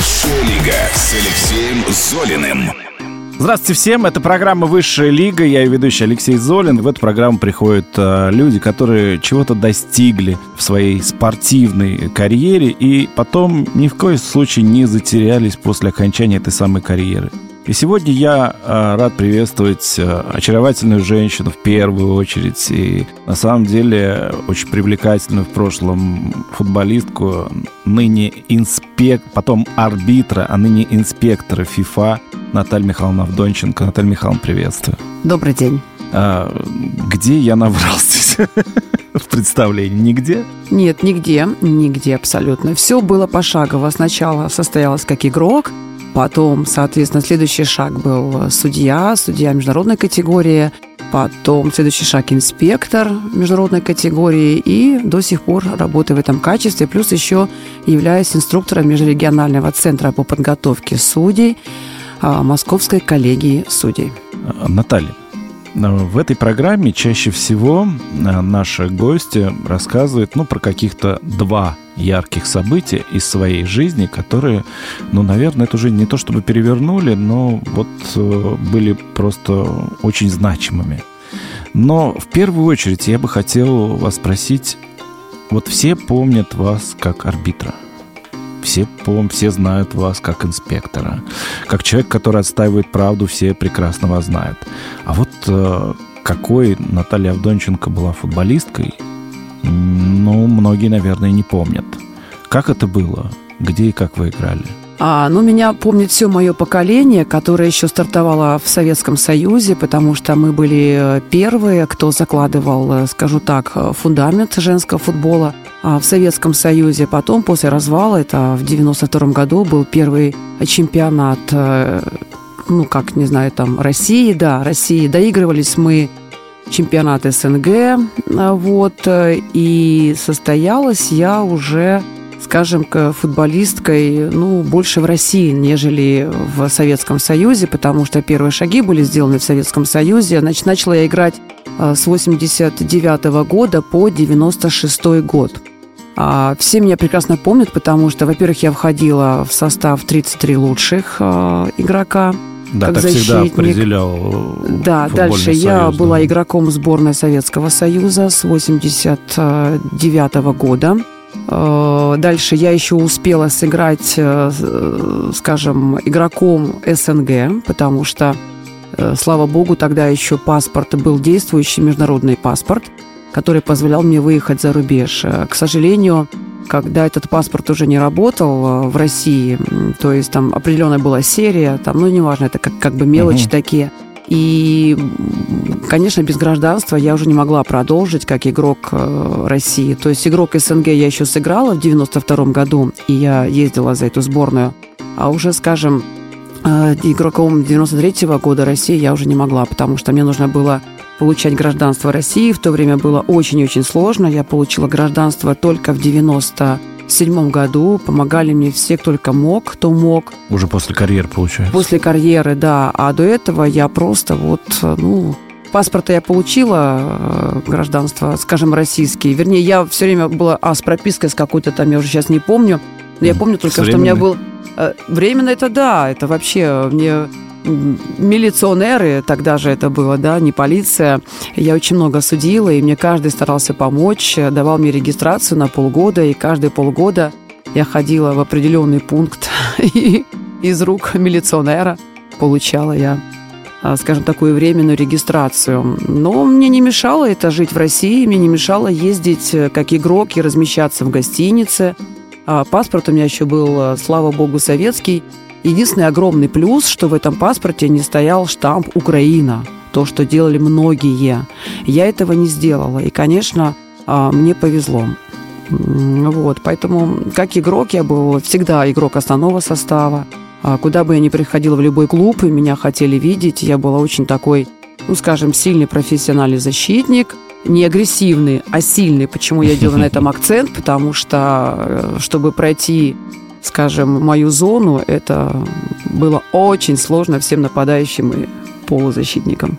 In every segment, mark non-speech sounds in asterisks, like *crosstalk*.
Высшая лига с Алексеем Золиным. Здравствуйте всем, это программа «Высшая лига», я ее ведущий Алексей Золин. В эту программу приходят э, люди, которые чего-то достигли в своей спортивной карьере и потом ни в коем случае не затерялись после окончания этой самой карьеры. И сегодня я э, рад приветствовать э, очаровательную женщину в первую очередь и на самом деле очень привлекательную в прошлом футболистку, ныне инспект, потом арбитра, а ныне инспектора ФИФА Наталья Михайловна Авдонченко. Наталья Михайловна, приветствую. Добрый день. А, где я набрал здесь *laughs* в представлении? Нигде? Нет, нигде, нигде абсолютно. Все было пошагово. Сначала состоялось как игрок, потом, соответственно, следующий шаг был судья, судья международной категории, потом следующий шаг инспектор международной категории. И до сих пор работаю в этом качестве, плюс еще являюсь инструктором межрегионального центра по подготовке судей, а, Московской коллегии судей. Наталья, в этой программе чаще всего а, наши гости рассказывают ну, про каких-то два ярких события из своей жизни, которые, ну, наверное, это уже не то чтобы перевернули, но вот э, были просто очень значимыми. Но в первую очередь я бы хотел вас спросить, вот все помнят вас как арбитра – все, по все знают вас как инспектора. Как человек, который отстаивает правду, все прекрасно вас знают. А вот э, какой Наталья Авдонченко была футболисткой, ну, многие, наверное, не помнят. Как это было? Где и как вы играли? А, ну, меня помнит все мое поколение, которое еще стартовало в Советском Союзе, потому что мы были э, первые, кто закладывал, э, скажу так, э, фундамент женского футбола а, в Советском Союзе. Потом, после развала, это в 92 году был первый чемпионат, ну, как, не знаю, там, России, да, России. Доигрывались мы чемпионат СНГ, вот, и состоялась я уже скажем, к футболисткой, ну, больше в России, нежели в Советском Союзе, потому что первые шаги были сделаны в Советском Союзе. Значит, начала я играть э, с 89 -го года по 96 год. А все меня прекрасно помнят, потому что, во-первых, я входила в состав 33 лучших игрока. Да, как так защитник. всегда определял э, Да, дальше союз, я да. была игроком сборной Советского Союза с 89 -го года. Э, дальше я еще успела сыграть, э, скажем, игроком СНГ, потому что, слава богу, тогда еще паспорт был действующий, международный паспорт, который позволял мне выехать за рубеж. К сожалению, когда этот паспорт уже не работал в России, то есть там определенная была серия, там, ну, неважно, это как, как бы мелочи uh-huh. такие – и, конечно, без гражданства я уже не могла продолжить как игрок э, России. То есть игрок СНГ я еще сыграла в 92 году, и я ездила за эту сборную. А уже, скажем, э, игроком 93 -го года России я уже не могла, потому что мне нужно было получать гражданство России. В то время было очень-очень сложно. Я получила гражданство только в 90 седьмом году помогали мне все, кто только мог, кто мог. Уже после карьеры, получается? После карьеры, да. А до этого я просто вот, ну, паспорта я получила, э, гражданство, скажем, российский. Вернее, я все время была, а, с пропиской с какой-то там, я уже сейчас не помню. Но я помню только, что у меня был... Э, временно это да, это вообще мне милиционеры, тогда же это было, да, не полиция. Я очень много судила, и мне каждый старался помочь, давал мне регистрацию на полгода, и каждые полгода я ходила в определенный пункт, *laughs* и из рук милиционера получала я а, скажем, такую временную регистрацию. Но мне не мешало это жить в России, мне не мешало ездить э, как игрок и размещаться в гостинице. А паспорт у меня еще был, э, слава богу, советский. Единственный огромный плюс, что в этом паспорте не стоял штамп «Украина», то, что делали многие. Я этого не сделала. И, конечно, а, мне повезло. Вот, поэтому как игрок я был всегда игрок основного состава. А куда бы я ни приходила в любой клуб, и меня хотели видеть, я была очень такой, ну, скажем, сильный профессиональный защитник, не агрессивный, а сильный. Почему я делаю на этом *laughs* акцент? Потому что, э, чтобы пройти скажем, мою зону, это было очень сложно всем нападающим и полузащитникам.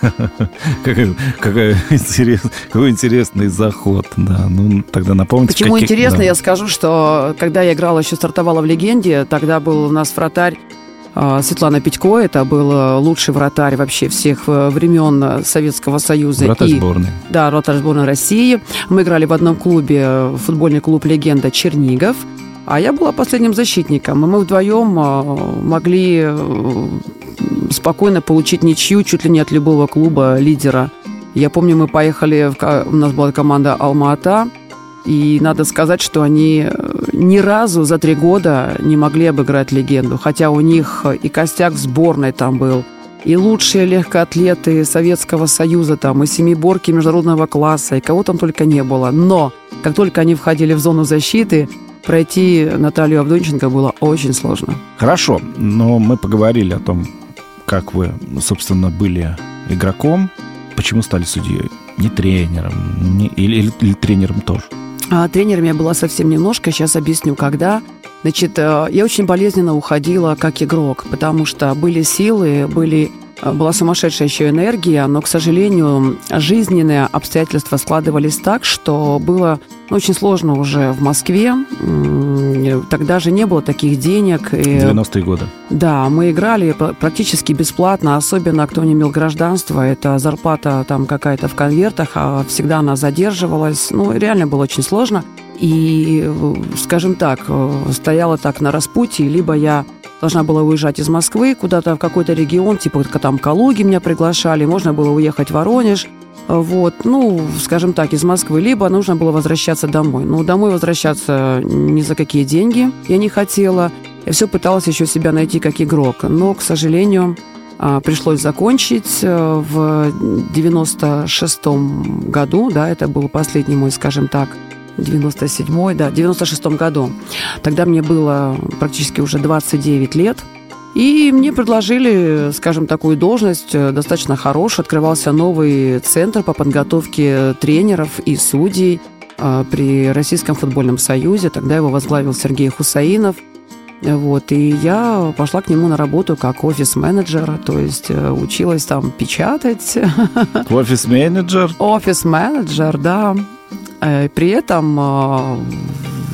*laughs* какой, какой, интерес, какой интересный заход. Да, ну тогда напомните. Почему каких... интересно, да. я скажу, что когда я играла, еще стартовала в «Легенде», тогда был у нас вратарь а, Светлана Петько, это был лучший вратарь вообще всех э, времен Советского Союза. Вратарь и, сборной. Да, вратарь сборной России. Мы играли в одном клубе, футбольный клуб «Легенда» Чернигов. А я была последним защитником, и мы вдвоем а, могли э, спокойно получить ничью чуть ли не от любого клуба лидера. Я помню, мы поехали, у нас была команда «Алма-Ата», и надо сказать, что они э, ни разу за три года не могли обыграть легенду, хотя у них и костяк сборной там был, и лучшие легкоатлеты Советского Союза там, и семиборки международного класса, и кого там только не было. Но как только они входили в зону защиты, пройти Наталью Авдонченко было очень сложно. Хорошо, но мы поговорили о том, как вы, собственно, были игроком, почему стали судьей, не тренером, не, или, или, или тренером тоже. А тренером я была совсем немножко, сейчас объясню, когда. Значит, э, я очень болезненно уходила как игрок, потому что были силы, были Э, была сумасшедшая еще энергия, но, к сожалению, жизненные обстоятельства складывались так, что было очень сложно уже в Москве. Тогда же не было таких денег. 90-е годы. Да, мы играли практически бесплатно, особенно кто не имел гражданства. Это зарплата там какая-то в конвертах, а всегда она задерживалась. Ну, реально было очень сложно. И, скажем так, стояла так на распутье, либо я должна была уезжать из Москвы куда-то в какой-то регион, типа там Калуги меня приглашали, можно было уехать в Воронеж, вот, ну, скажем так, из Москвы, либо нужно было возвращаться домой. Ну, домой возвращаться ни за какие деньги я не хотела. Я все пыталась еще себя найти как игрок, но, к сожалению, а, пришлось закончить э, в 96 году, да, это был последний мой, скажем так, 97-й, да, 96-м году. Тогда мне было практически уже 29 лет. И мне предложили, скажем, такую должность э, достаточно хорошую. Открывался новый центр по подготовке тренеров и судей э, при Российском футбольном союзе. Тогда его возглавил Сергей Хусаинов. Вот, и я пошла к нему на работу как офис-менеджер, то есть э, училась там печатать. *laughs* Офис-менеджер? Офис-менеджер, да. При этом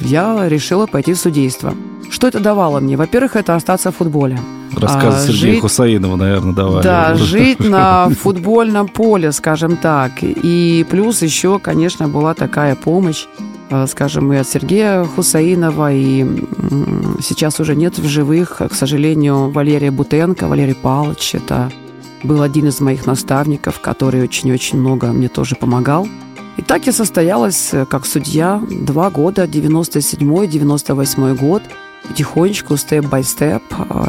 я решила пойти в судейство. Что это давало мне? Во-первых, это остаться в футболе. Рассказ а, Сергея жить, Хусаинова, наверное, давали. Да, жить на *laughs* футбольном поле, скажем так. И плюс еще, конечно, была такая помощь, э, скажем, и от Сергея Хусаинова, и сейчас уже нет в живых, к сожалению, Валерия Бутенко, Валерий Павлович. Это был один из моих наставников, который очень-очень много мне тоже помогал. И так я состоялась э, как судья два года, 97-98 год. Потихонечку, степ-бай-степ,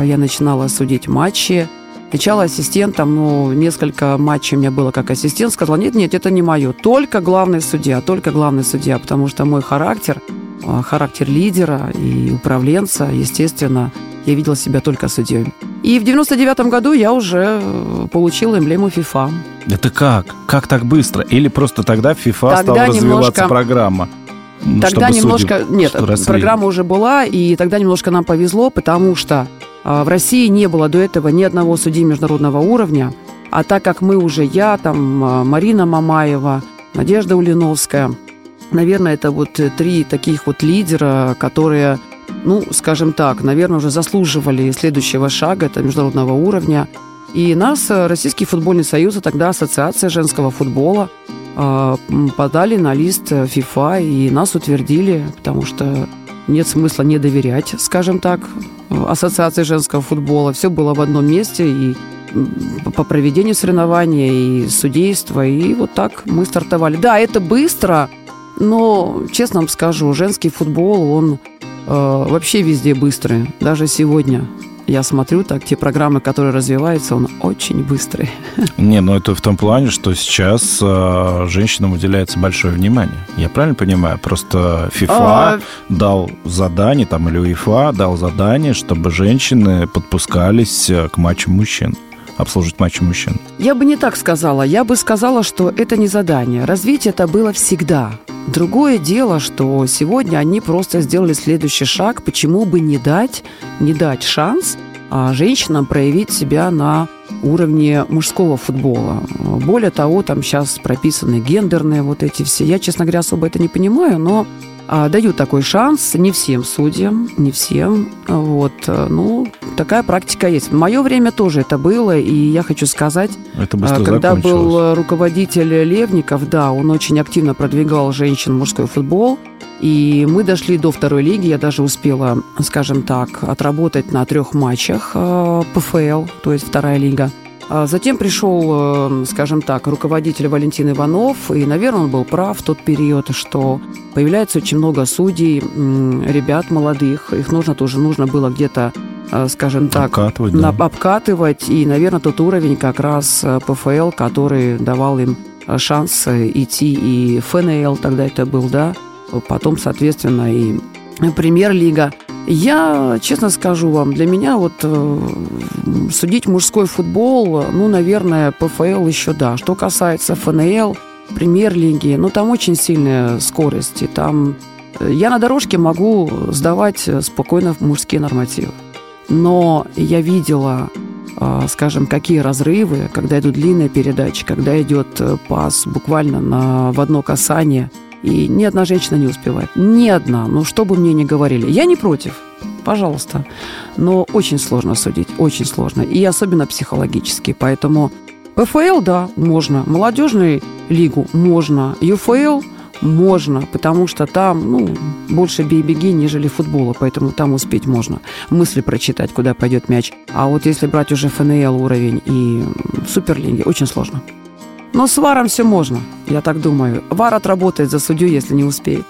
я начинала судить матчи. Сначала ассистентом, ну, несколько матчей у меня было как ассистент. Сказала, нет, нет, это не мое. Только главный судья, только главный судья. Потому что мой характер, а, характер лидера и управленца, естественно, я видела себя только судьей. И в 99 году я уже э, получила эмблему FIFA. Это как? Как так быстро? Или просто тогда в FIFA тогда стала немножко... развиваться программа? Тогда немножко... Судьи, Нет, программа уже была, и тогда немножко нам повезло, потому что а, в России не было до этого ни одного судьи международного уровня. А так как мы уже, я, там, а, Марина Мамаева, Надежда Улиновская, наверное, это вот три таких вот лидера, которые ну, скажем так, наверное, уже заслуживали следующего шага, это международного уровня. И нас, э, Российский футбольный союз, а тогда Ассоциация женского футбола, э, подали на лист FIFA и нас утвердили, потому что нет смысла не доверять, скажем так, Ассоциации женского футбола. Все было в одном месте, и по проведению соревнования, и судейства, и вот так мы стартовали. Да, это быстро, но, честно вам скажу, женский футбол, он Э, вообще везде быстрые. Даже сегодня я смотрю так, те программы, которые развиваются, он очень быстрый. Не, ну это в том плане, что сейчас э, женщинам уделяется большое внимание. Я правильно понимаю? Просто FIFA а... дал задание, там, или УЕФА дал задание, чтобы женщины подпускались э, к матчам мужчин обслуживать матчи мужчин? Я бы не так сказала. Я бы сказала, что это не задание. Развитие это было всегда. Другое дело, что сегодня они просто сделали следующий шаг. Почему бы не дать, не дать шанс а, женщинам проявить себя на уровне мужского футбола. Более того, там сейчас прописаны гендерные вот эти все. Я, честно говоря, особо это не понимаю, но а, даю такой шанс не всем судьям, не всем. Вот, ну, такая практика есть. В мое время тоже это было, и я хочу сказать, это а, когда был руководитель Левников, да, он очень активно продвигал женщин мужской футбол, и мы дошли до второй лиги. Я даже успела, скажем так, отработать на трех матчах а, ПФЛ, то есть вторая лига. А затем пришел, э, скажем так, руководитель Валентин Иванов, и, наверное, он был прав в тот период, что появляется очень много судей, ребят молодых, их нужно тоже нужно было где-то э, скажем так, обкатывать, да. обкатывать. И, наверное, тот уровень как раз э, ПФЛ, который давал им шанс идти и ФНЛ, тогда это был, да, потом, соответственно, и премьер-лига. Я, честно скажу вам, для меня вот э, судить мужской футбол, ну, наверное, ПФЛ еще да. Что касается ФНЛ, премьер-лиги, ну, там очень сильная скорость. И там э, я на дорожке могу сдавать спокойно в мужские нормативы. Но я видела, э, скажем, какие разрывы, когда идут длинные передачи, когда идет э, пас буквально на, в одно касание – и ни одна женщина не успевает. Ни одна. Ну, что бы мне ни говорили. Я не против. Пожалуйста. Но очень сложно судить. Очень сложно. И особенно психологически. Поэтому ПФЛ, да, можно. Молодежную лигу можно. ЮФЛ можно, потому что там, ну, больше бей-беги, нежели футбола, поэтому там успеть можно. Мысли прочитать, куда пойдет мяч. А вот если брать уже ФНЛ уровень и Суперлиги, очень сложно. Но с ВАРом все можно, я так думаю. ВАР отработает за судью, если не успеет.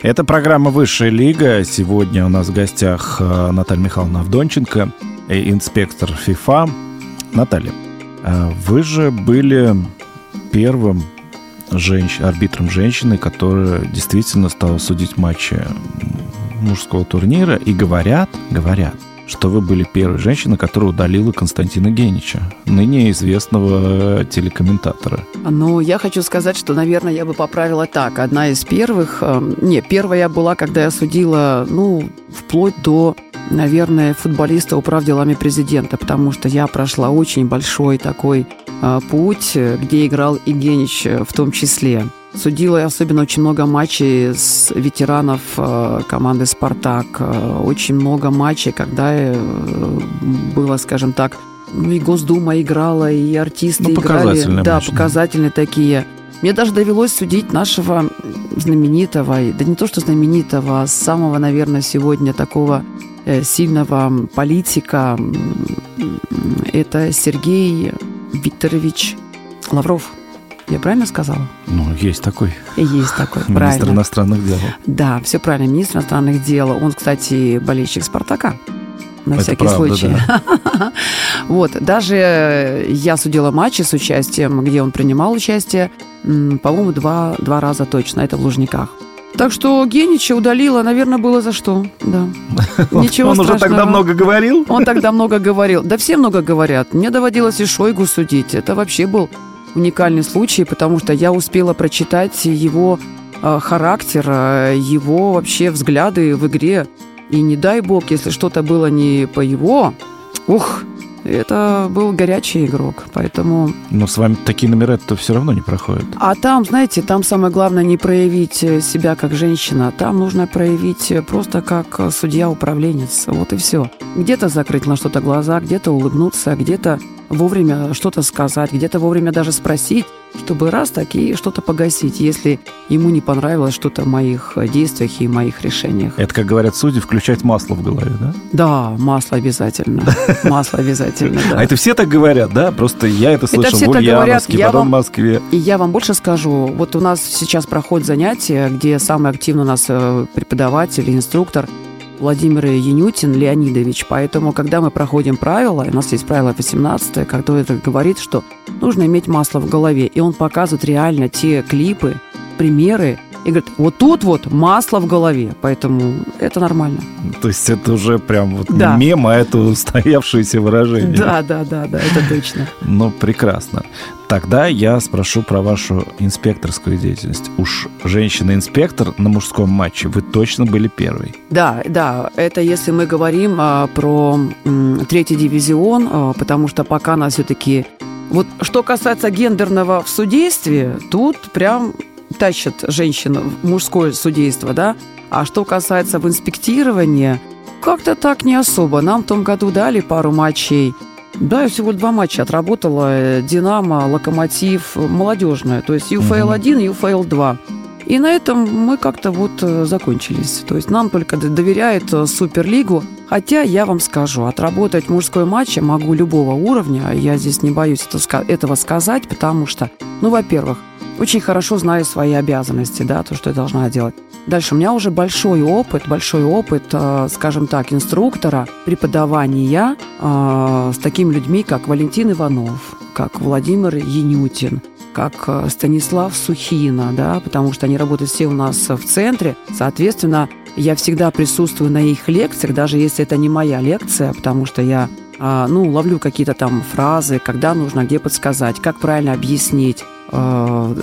Это программа «Высшая лига». Сегодня у нас в гостях э, Наталья Михайловна Авдонченко, инспектор ФИФА. Наталья, э, вы же были первым женщ... арбитром женщины, которая действительно стала судить матчи мужского турнира. И говорят, говорят, что вы были первой женщиной, которая удалила Константина Генича, ныне известного телекомментатора. Ну, я хочу сказать, что, наверное, я бы поправила так. Одна из первых... Э, не, первая была, когда я судила, ну, вплоть до наверное, футболиста управ делами президента, потому что я прошла очень большой такой э, путь, где играл и Генич в том числе. Судила особенно очень много матчей с ветеранов э, команды «Спартак». Э, очень много матчей, когда э, было, скажем так, ну и Госдума играла, и артисты ну, играли. Да, матч, показательные да. такие. Мне даже довелось судить нашего знаменитого, да не то что знаменитого, а самого, наверное, сегодня такого сильного политика. Это Сергей Викторович Лавров. Я правильно сказала? Ну, есть такой. Есть такой, правильно. Министр иностранных дел. Да, все правильно, министр иностранных дел. Он, кстати, болельщик «Спартака». На Это всякий правда, случай. Да. *laughs* вот, даже я судила матчи с участием, где он принимал участие, по-моему, два, два раза точно. Это в Лужниках. Так что Генича удалила, наверное, было за что. Да. *laughs* Ничего Он уже тогда много говорил? Он тогда много говорил. Да все много говорят. Мне доводилось и Шойгу судить. Это вообще был уникальный случай, потому что я успела прочитать его э, характер, э, его вообще взгляды в игре. И не дай бог, если что-то было не по его, ух, это был горячий игрок, поэтому... Но с вами такие номера то все равно не проходят. А там, знаете, там самое главное не проявить себя как женщина, там нужно проявить просто как судья-управленец, вот и все. Где-то закрыть на что-то глаза, где-то улыбнуться, где-то вовремя что-то сказать, где-то вовремя даже спросить, чтобы раз так и что-то погасить, если ему не понравилось что-то в моих действиях и моих решениях. Это, как говорят судьи, включать масло в голове, да? Да, масло обязательно. *laughs* Масло обязательно, да. А это все так говорят, да? Просто я это слышал в Ульяновске, потом в Москве. И я вам больше скажу. Вот у нас сейчас проходят занятия, где самый активный у нас э, преподаватель, инструктор – Владимир Янютин Леонидович. Поэтому, когда мы проходим правила, у нас есть правило 18, который говорит, что нужно иметь масло в голове. И он показывает реально те клипы, примеры, и говорит, вот тут вот масло в голове, поэтому это нормально. То есть это уже прям вот да. мем, а это устоявшееся выражение. Да, да, да, да, это точно. Ну, прекрасно. Тогда я спрошу про вашу инспекторскую деятельность. Уж женщина-инспектор на мужском матче вы точно были первой. Да, да, это если мы говорим а, про м, третий дивизион, а, потому что пока нас все-таки... Вот что касается гендерного в судействе, тут прям тащат женщин в мужское судейство, да? А что касается в инспектировании, как-то так не особо. Нам в том году дали пару матчей – да, я всего два матча отработала. Динамо, Локомотив, молодежная. То есть ЮФЛ-1 и ЮФЛ-2. И на этом мы как-то вот э, закончились. То есть нам только доверяют э, Суперлигу. Хотя я вам скажу, отработать мужской матч я могу любого уровня. Я здесь не боюсь этого сказать, потому что, ну, во-первых, очень хорошо знаю свои обязанности, да, то, что я должна делать. Дальше у меня уже большой опыт, большой опыт, э, скажем так, инструктора, преподавания э, с такими людьми, как Валентин Иванов, как Владимир Янютин, как э, Станислав Сухина, да, потому что они работают все у нас в центре. Соответственно, я всегда присутствую на их лекциях, даже если это не моя лекция, потому что я ну, ловлю какие-то там фразы, когда нужно, где подсказать, как правильно объяснить. Э,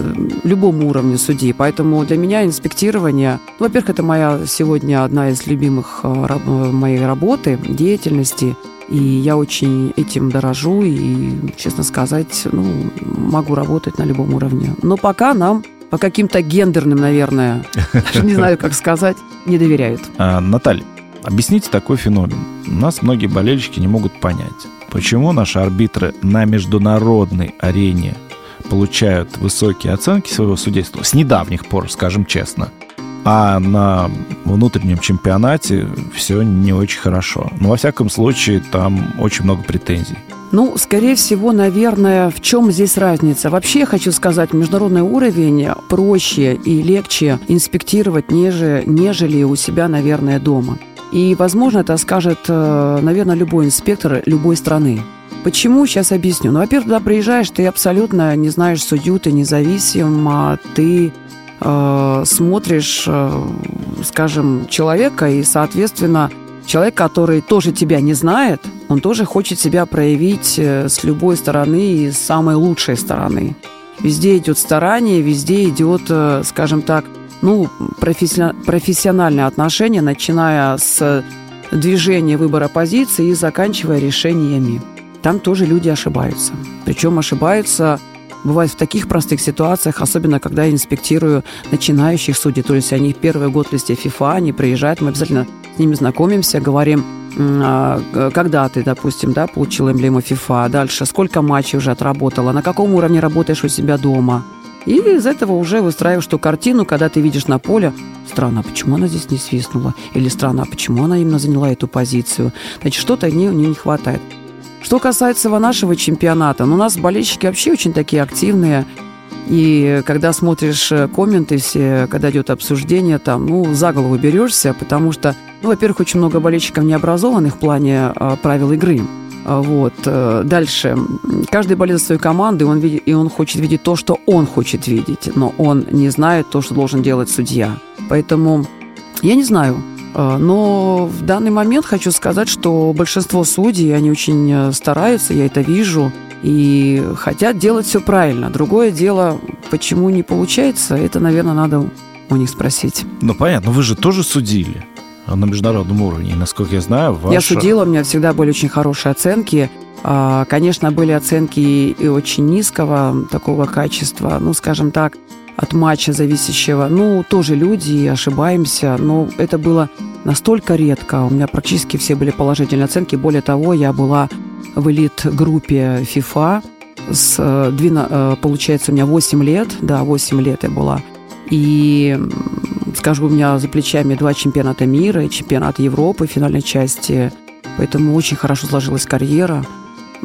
любому уровню судьи. Поэтому для меня инспектирование, ну, во-первых, это моя сегодня одна из любимых э, моей работы, деятельности. И я очень этим дорожу и, честно сказать, ну, могу работать на любом уровне. Но пока нам по каким-то гендерным, наверное, *laughs* не знаю, как сказать, не доверяют. А, Наталья, объясните такой феномен. У нас многие болельщики не могут понять, почему наши арбитры на международной арене получают высокие оценки своего судейства с недавних пор, скажем честно. А на внутреннем чемпионате все не очень хорошо. Но, во всяком случае, там очень много претензий. Ну, скорее всего, наверное, в чем здесь разница? Вообще, я хочу сказать, международный уровень проще и легче инспектировать, неже, нежели у себя, наверное, дома. И, возможно, это скажет, э, наверное, любой инспектор любой страны. Почему? Сейчас объясню. Ну, во-первых, туда приезжаешь, ты абсолютно не знаешь судью, ты независим, а ты э, смотришь, э, скажем, человека, и, соответственно, человек, который тоже тебя не знает, он тоже хочет себя проявить э, с любой стороны и с самой лучшей стороны. Везде идет старание, везде идет, скажем так, ну, профессиональное отношение, начиная с движения выбора позиции и заканчивая решениями там тоже люди ошибаются. Причем ошибаются бывает в таких простых ситуациях, особенно когда я инспектирую начинающих судей, то есть они первый год в листе ФИФА, они приезжают, мы обязательно с ними знакомимся, говорим, а, когда ты, допустим, да, получил эмблему ФИФА, дальше сколько матчей уже отработала, на каком уровне работаешь у себя дома. И из этого уже выстраиваешь ту картину, когда ты видишь на поле, странно, а почему она здесь не свистнула? Или странно, а почему она именно заняла эту позицию? Значит, что-то у нее не хватает. Что касается нашего чемпионата, ну, у нас болельщики вообще очень такие активные. И когда смотришь э, комменты все, когда идет обсуждение, там, ну, за голову берешься, потому что, ну, во-первых, очень много болельщиков необразованных в плане э, правил игры. А, вот. Э, дальше. Каждый болеет за свою команду, и он, видит, и он хочет видеть то, что он хочет видеть, но он не знает то, что должен делать судья. Поэтому я не знаю. А, но в данный момент хочу сказать, что большинство судей, они очень э, стараются, я это вижу, и хотят делать все правильно. Другое дело, почему не получается, это, наверное, надо у них спросить. Ну, понятно, вы же тоже судили на международном уровне. И, насколько я знаю, ваша... Я судила, у меня всегда были очень хорошие оценки. А, конечно, были оценки и очень низкого такого качества. Ну, скажем так, от матча зависящего. Ну, тоже люди, ошибаемся, но это было настолько редко. У меня практически все были положительные оценки. Более того, я была в элит-группе FIFA. С, э, э, получается, у меня 8 лет. Да, 8 лет я была. И, скажу, у меня за плечами два чемпионата мира и чемпионат Европы финальной части. Поэтому очень хорошо сложилась карьера.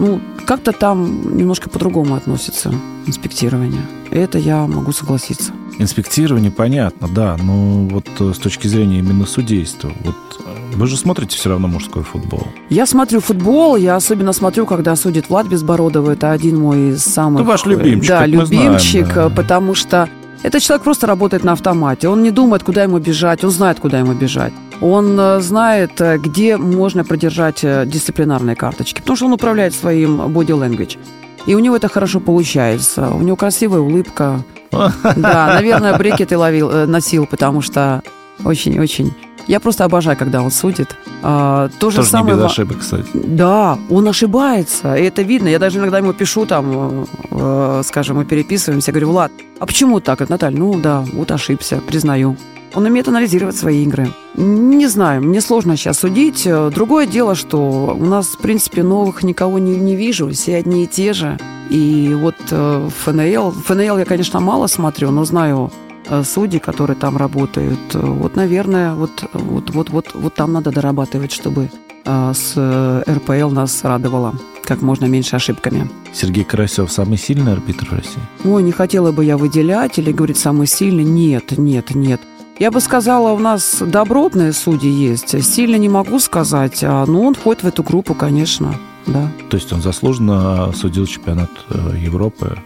Ну, как-то там немножко по-другому относится инспектирование. Это я могу согласиться. Инспектирование понятно, да, но вот э, с точки зрения именно судейства, вот э, вы же смотрите все равно мужской футбол. Я смотрю футбол, я особенно смотрю, когда судит Влад Безбородов, это один мой из самых... Ну, ваш любимчик, Да, любимчик, знаем, да. потому что этот человек просто работает на автомате. Он не думает, куда ему бежать, он знает, куда ему бежать. Он э, знает, где можно продержать дисциплинарные карточки, потому что он управляет своим body language. И у него это хорошо получается. У него красивая улыбка. *laughs* Да, наверное, брекеты ловил, э, носил, потому что очень-очень... Я просто обожаю, когда он судит. А, то же Тоже самое... не без ошибок, кстати. Да, он ошибается, и это видно. Я даже иногда ему пишу, там, э, скажем, мы переписываемся, говорю, Влад, а почему так? Наталья, ну да, вот ошибся, признаю. Он умеет анализировать свои игры. Не знаю, мне сложно сейчас судить. Другое дело, что у нас, в принципе, новых никого не, не вижу, все одни и те же. И вот э, ФНЛ, ФНЛ я, конечно, мало смотрю, но знаю э, судьи, которые там работают. Вот, наверное, вот, вот, вот, вот, вот там надо дорабатывать, чтобы э, с РПЛ нас радовало как можно меньше ошибками. Сергей Карасев самый сильный арбитр в России? Ой, не хотела бы я выделять или говорить самый сильный. Нет, нет, нет. Я бы сказала, у нас добротные судьи есть. Сильно не могу сказать, а, но он входит в эту группу, конечно, да. То есть он заслуженно судил чемпионат э, Европы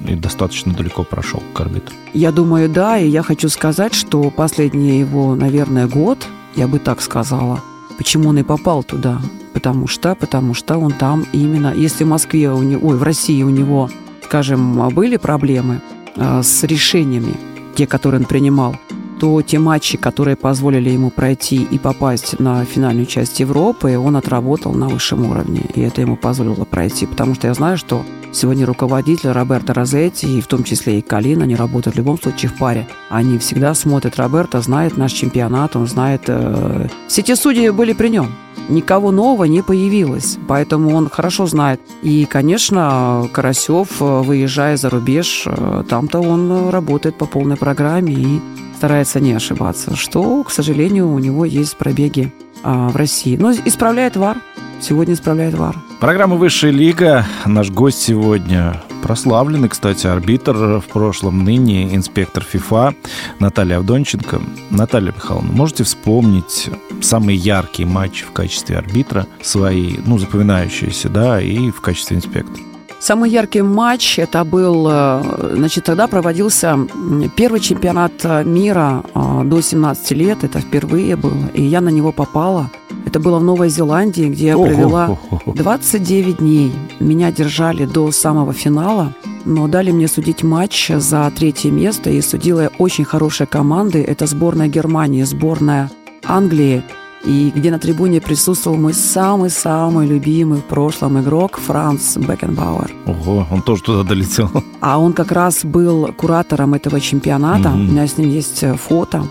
и достаточно далеко прошел к арбитру? Я думаю, да, и я хочу сказать, что последний его, наверное, год, я бы так сказала, почему он и попал туда. Потому что, потому что он там именно, если в Москве, у него, ой, в России у него, скажем, были проблемы э, с решениями, те, которые он принимал, то те матчи, которые позволили ему пройти и попасть на финальную часть Европы, он отработал на высшем уровне. И это ему позволило пройти. Потому что я знаю, что сегодня руководитель Роберто Розетти, и в том числе и Калин, они работают в любом случае в паре. Они всегда смотрят Роберто, знает наш чемпионат, он знает... Э... Все те судьи были при нем никого нового не появилось, поэтому он хорошо знает. И, конечно, Карасев, э, выезжая за рубеж, э, там-то он работает по полной программе и старается не ошибаться, что, к сожалению, у него есть пробеги а, в России. Но исправляет ВАР. Сегодня исправляет ВАР. Программа «Высшая лига». Наш гость сегодня прославленный, кстати, арбитр в прошлом, ныне инспектор ФИФА Наталья Авдонченко. Наталья Михайловна, можете вспомнить самый яркий матч в качестве арбитра свои, ну, запоминающиеся, да, и в качестве инспектора? Самый яркий матч это был, э, значит, тогда проводился первый чемпионат э, мира э, до 17 лет, это впервые было, и я на него попала. Это было в Новой Зеландии, где я провела *laughs* 29 дней. Меня держали до самого финала, но дали мне судить матч за третье место, и судила я очень хорошие команды. Это сборная Германии, сборная Англии, и где на трибуне присутствовал мой самый-самый любимый в прошлом игрок Франц Бекенбауэр. Ого, он тоже туда долетел. А он как раз был куратором этого чемпионата. Mm-hmm. У меня с ним есть э, фото.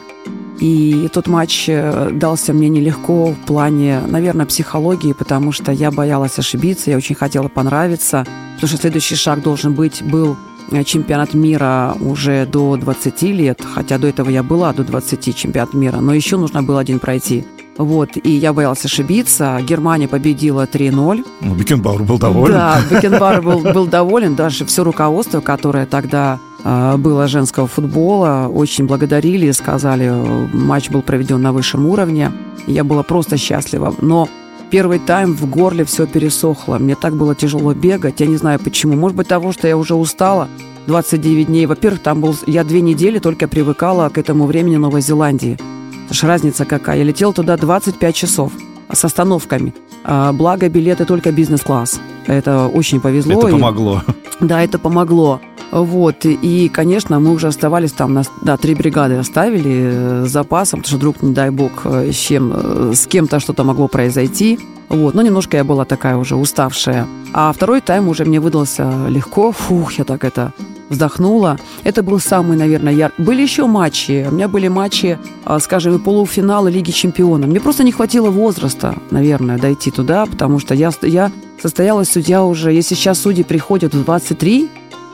И тот матч э, дался мне нелегко в плане, наверное, психологии, потому что я боялась ошибиться, я очень хотела понравиться, потому что следующий шаг должен быть был э, чемпионат мира уже до 20 лет, хотя до этого я была до 20 чемпионат мира, но еще нужно было один пройти. Вот, и я боялась ошибиться. Германия победила 3-0. Ну, Бекенбауэр был доволен. Да, *laughs* Бекенбауэр был, был доволен. Даже все руководство, которое тогда э, было женского футбола, очень благодарили и сказали, матч был проведен на высшем уровне. Я была просто счастлива. Но первый тайм в горле все пересохло. Мне так было тяжело бегать. Я не знаю почему. Может быть, того, что я уже устала. 29 дней. Во-первых, там был... Я две недели только привыкала к этому времени Новой Зеландии. Это ж разница какая. Я летел туда 25 часов с остановками. А, благо, билеты только бизнес-класс. Это очень повезло. Это помогло. И, да, это помогло. Вот, и, конечно, мы уже оставались там, на, да, три бригады оставили э, с запасом, потому что вдруг, не дай бог, э, с, чем, э, с кем-то что-то могло произойти. Вот, но немножко я была такая уже уставшая. А второй тайм уже мне выдался легко. Фух, я так это вздохнула. Это был самый, наверное, яркий. Были еще матчи. У меня были матчи, а, скажем, и полуфинала Лиги Чемпионов. Мне просто не хватило возраста, наверное, дойти туда, потому что я, я состоялась судья уже... Если сейчас судьи приходят в 23,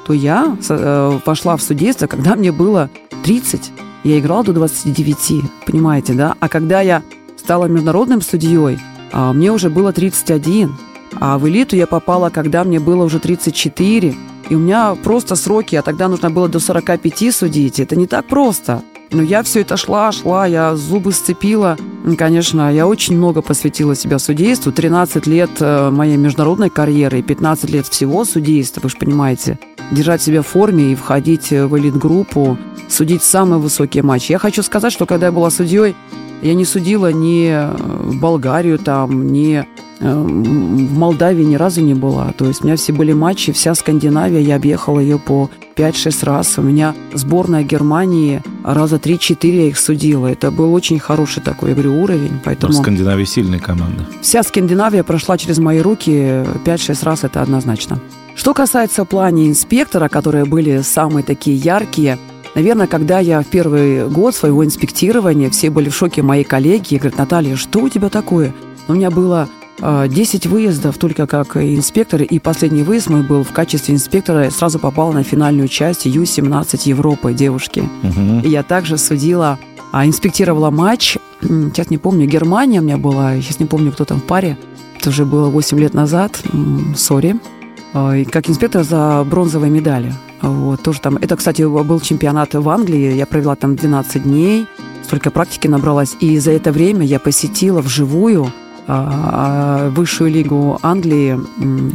то я э, пошла в судейство, когда мне было 30. Я играла до 29, понимаете, да? А когда я стала международным судьей, а, мне уже было 31. А в элиту я попала, когда мне было уже 34. И у меня просто сроки, а тогда нужно было до 45 судить. Это не так просто. Но я все это шла, шла, я зубы сцепила. Конечно, я очень много посвятила себя судейству. 13 лет э, моей международной карьеры и 15 лет всего судейства, вы же понимаете. Держать себя в форме и входить в элит-группу, судить самые высокие матчи. Я хочу сказать, что когда я была судьей, Я не судила ни в Болгарию там, ни в Молдавии ни разу не была. То есть у меня все были матчи, вся Скандинавия, я объехала ее по 5-6 раз. У меня сборная Германии раза 3-4 я их судила. Это был очень хороший такой, я говорю, уровень. Поэтому... Но Скандинавия сильная команда. Вся Скандинавия прошла через мои руки 5-6 раз, это однозначно. Что касается плане инспектора, которые были самые такие яркие, Наверное, когда я в первый год своего инспектирования, все были в шоке мои коллеги, и говорят, Наталья, что у тебя такое? У меня было 10 а, выездов только как инспектор, и последний выезд мой был в качестве инспектора, сразу попала на финальную часть Ю-17 Европы девушки. Угу. И я также судила, а, инспектировала матч, сейчас не помню, Германия у меня была, сейчас не помню, кто там в паре, это уже было 8 лет назад, сори, а, как инспектор за бронзовые медали. Вот, тоже там, это, кстати, был чемпионат в Англии, я провела там 12 дней, столько практики набралась, и за это время я посетила вживую а, высшую лигу Англии.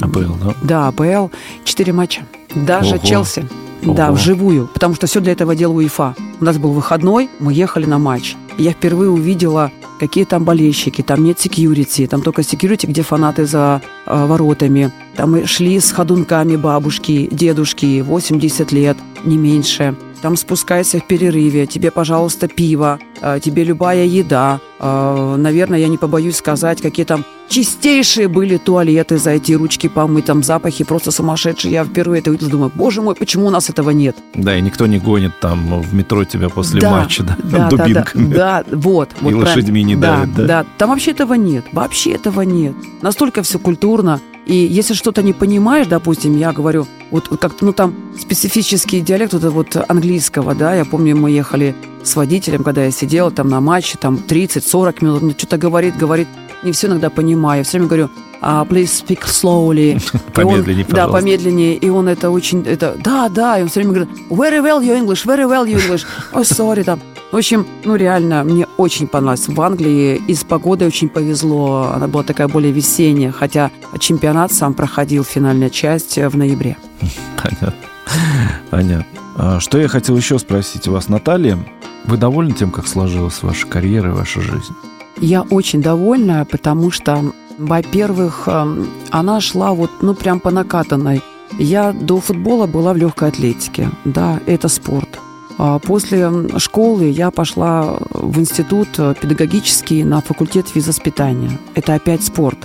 АПЛ, да? Да, АПЛ. Четыре матча. Даже Ого. Челси. Ого. Да, вживую. Потому что все для этого делал УЕФА. У нас был выходной, мы ехали на матч. Я впервые увидела, какие там болельщики, там нет секьюрити, там только секьюрити, где фанаты за э, воротами. Там мы шли с ходунками бабушки, дедушки, 80 лет, не меньше там спускайся в перерыве, тебе, пожалуйста, пиво, тебе любая еда. А, наверное, я не побоюсь сказать, какие там чистейшие были туалеты за эти ручки помыть, там запахи просто сумасшедшие. Я впервые это увидела, думаю, боже мой, почему у нас этого нет? Да, и никто не гонит там в метро тебя после да, матча, да, да дубинками. Да, да, вот. И вот лошадьми не да, давят, да? Да, там вообще этого нет, вообще этого нет. Настолько все культурно, и если что-то не понимаешь, допустим, я говорю, вот как-то, ну, там специфический диалект вот, вот английского, да, я помню, мы ехали с водителем, когда я сидела там на матче, там 30-40 минут, он что-то говорит, говорит, не все иногда понимаю, я все время говорю, uh, please speak slowly. *laughs* помедленнее, Да, помедленнее, и он это очень, это, да, да, и он все время говорит, very well your English, very well your English, oh, sorry, там, в общем, ну реально, мне очень понравилось в Англии. И с погодой очень повезло. Она была такая более весенняя, хотя чемпионат сам проходил, финальная часть в ноябре. *laughs* Понятно. Понятно. А что я хотел еще спросить у вас, Наталья? Вы довольны тем, как сложилась ваша карьера и ваша жизнь? Я очень довольна, потому что, во-первых, эм, она шла вот, ну, прям по накатанной. Я до футбола была в легкой атлетике. Да, это спорт. А после школы я пошла в институт педагогический на факультет физвоспитания. Это опять спорт.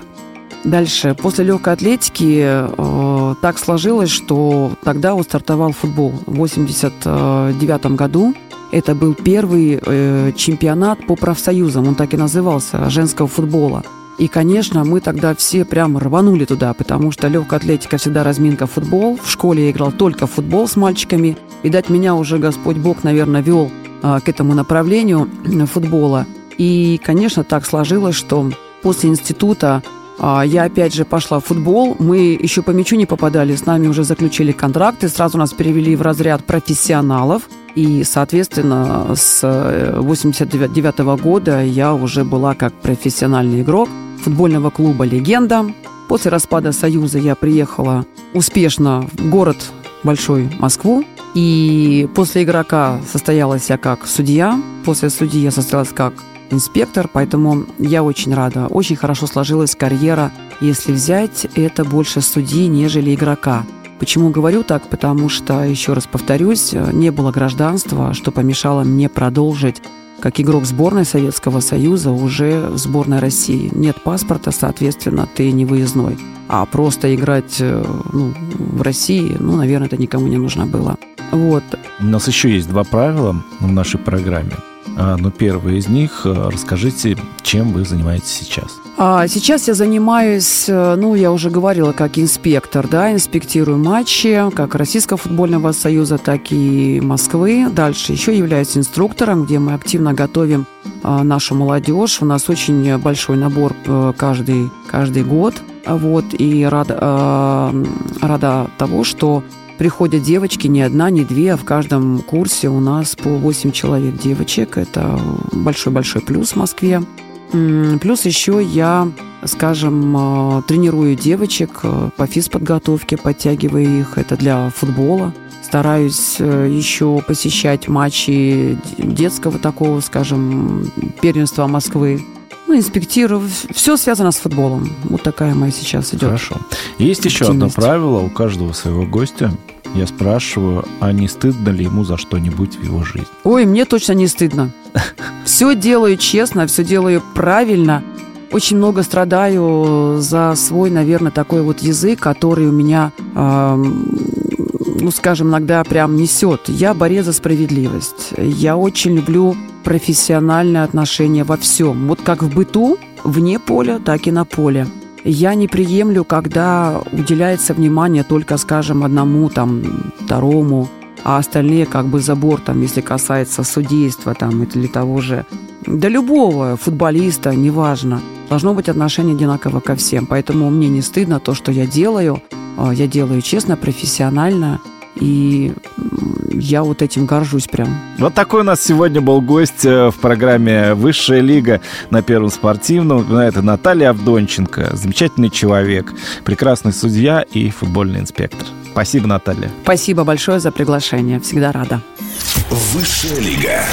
Дальше, после легкой атлетики э, так сложилось, что тогда вот стартовал футбол в 89 году. Это был первый э, чемпионат по профсоюзам, он так и назывался, женского футбола. И, конечно, мы тогда все прямо рванули туда, потому что легкая атлетика всегда разминка футбол. В школе я играл только футбол с мальчиками. Видать, меня уже Господь Бог, наверное, вел а, к этому направлению футбола. И, конечно, так сложилось, что после института а, я опять же пошла в футбол. Мы еще по мячу не попадали, с нами уже заключили контракты, сразу нас перевели в разряд профессионалов. И, соответственно, с 89 э, -го года я уже была как профессиональный игрок футбольного клуба «Легенда». После распада Союза я приехала успешно в город большой Москву. И после игрока состоялась я как судья. После судьи я состоялась как инспектор, поэтому я очень рада. Очень хорошо сложилась карьера. Если взять, это больше судьи, нежели игрока. Почему говорю так? Потому что, еще раз повторюсь, не было гражданства, что помешало мне продолжить как игрок сборной Советского Союза уже в сборной России. Нет паспорта, соответственно, ты не выездной. А просто играть э, ну, в России, ну, наверное, это никому не нужно было. Вот. У нас еще есть два правила в нашей программе. А, но первое из них, э, расскажите, чем вы занимаетесь сейчас? А сейчас я занимаюсь, э, ну, я уже говорила, как инспектор, да, инспектирую матчи как Российского футбольного союза, так и Москвы. Дальше еще являюсь инструктором, где мы активно готовим а, нашу молодежь. У нас очень большой набор э, каждый, каждый год. Вот, и рада, рада того, что приходят девочки, не одна, не две, а в каждом курсе у нас по 8 человек девочек. Это большой-большой плюс в Москве. Плюс еще я, скажем, э, тренирую девочек э, по физподготовке, подтягиваю их. Это для футбола. стараюсь э, еще посещать матчи детского такого, скажем, первенства Москвы. Ну, инспектирую. Все связано с футболом. Вот такая моя сейчас идет. Хорошо. Есть еще одно правило у каждого своего гостя. Я спрашиваю, а не стыдно ли ему за что-нибудь в его жизни? Ой, мне точно не стыдно. *laughs* Все делаю честно, все делаю правильно. Очень много страдаю за свой, наверное, такой вот язык, который у меня, э, ну, скажем, иногда прям несет. Я борец за справедливость. Я очень люблю профессиональное отношение во всем. Вот как в быту, вне поля, так и на поле. Я не приемлю, когда уделяется внимание только, скажем, одному, там, второму, а остальные как бы забор, там, если касается судейства там, или того же, да любого футболиста, неважно. Должно быть отношение одинаково ко всем. Поэтому мне не стыдно то, что я делаю. А, я делаю честно, профессионально. И я вот этим горжусь прям. Вот такой у нас сегодня был гость э, в программе «Высшая лига» на Первом спортивном. Это Наталья Авдонченко. Замечательный человек, прекрасный судья и футбольный инспектор. Спасибо, Наталья. Спасибо большое за приглашение. Всегда рада. Высшая лига.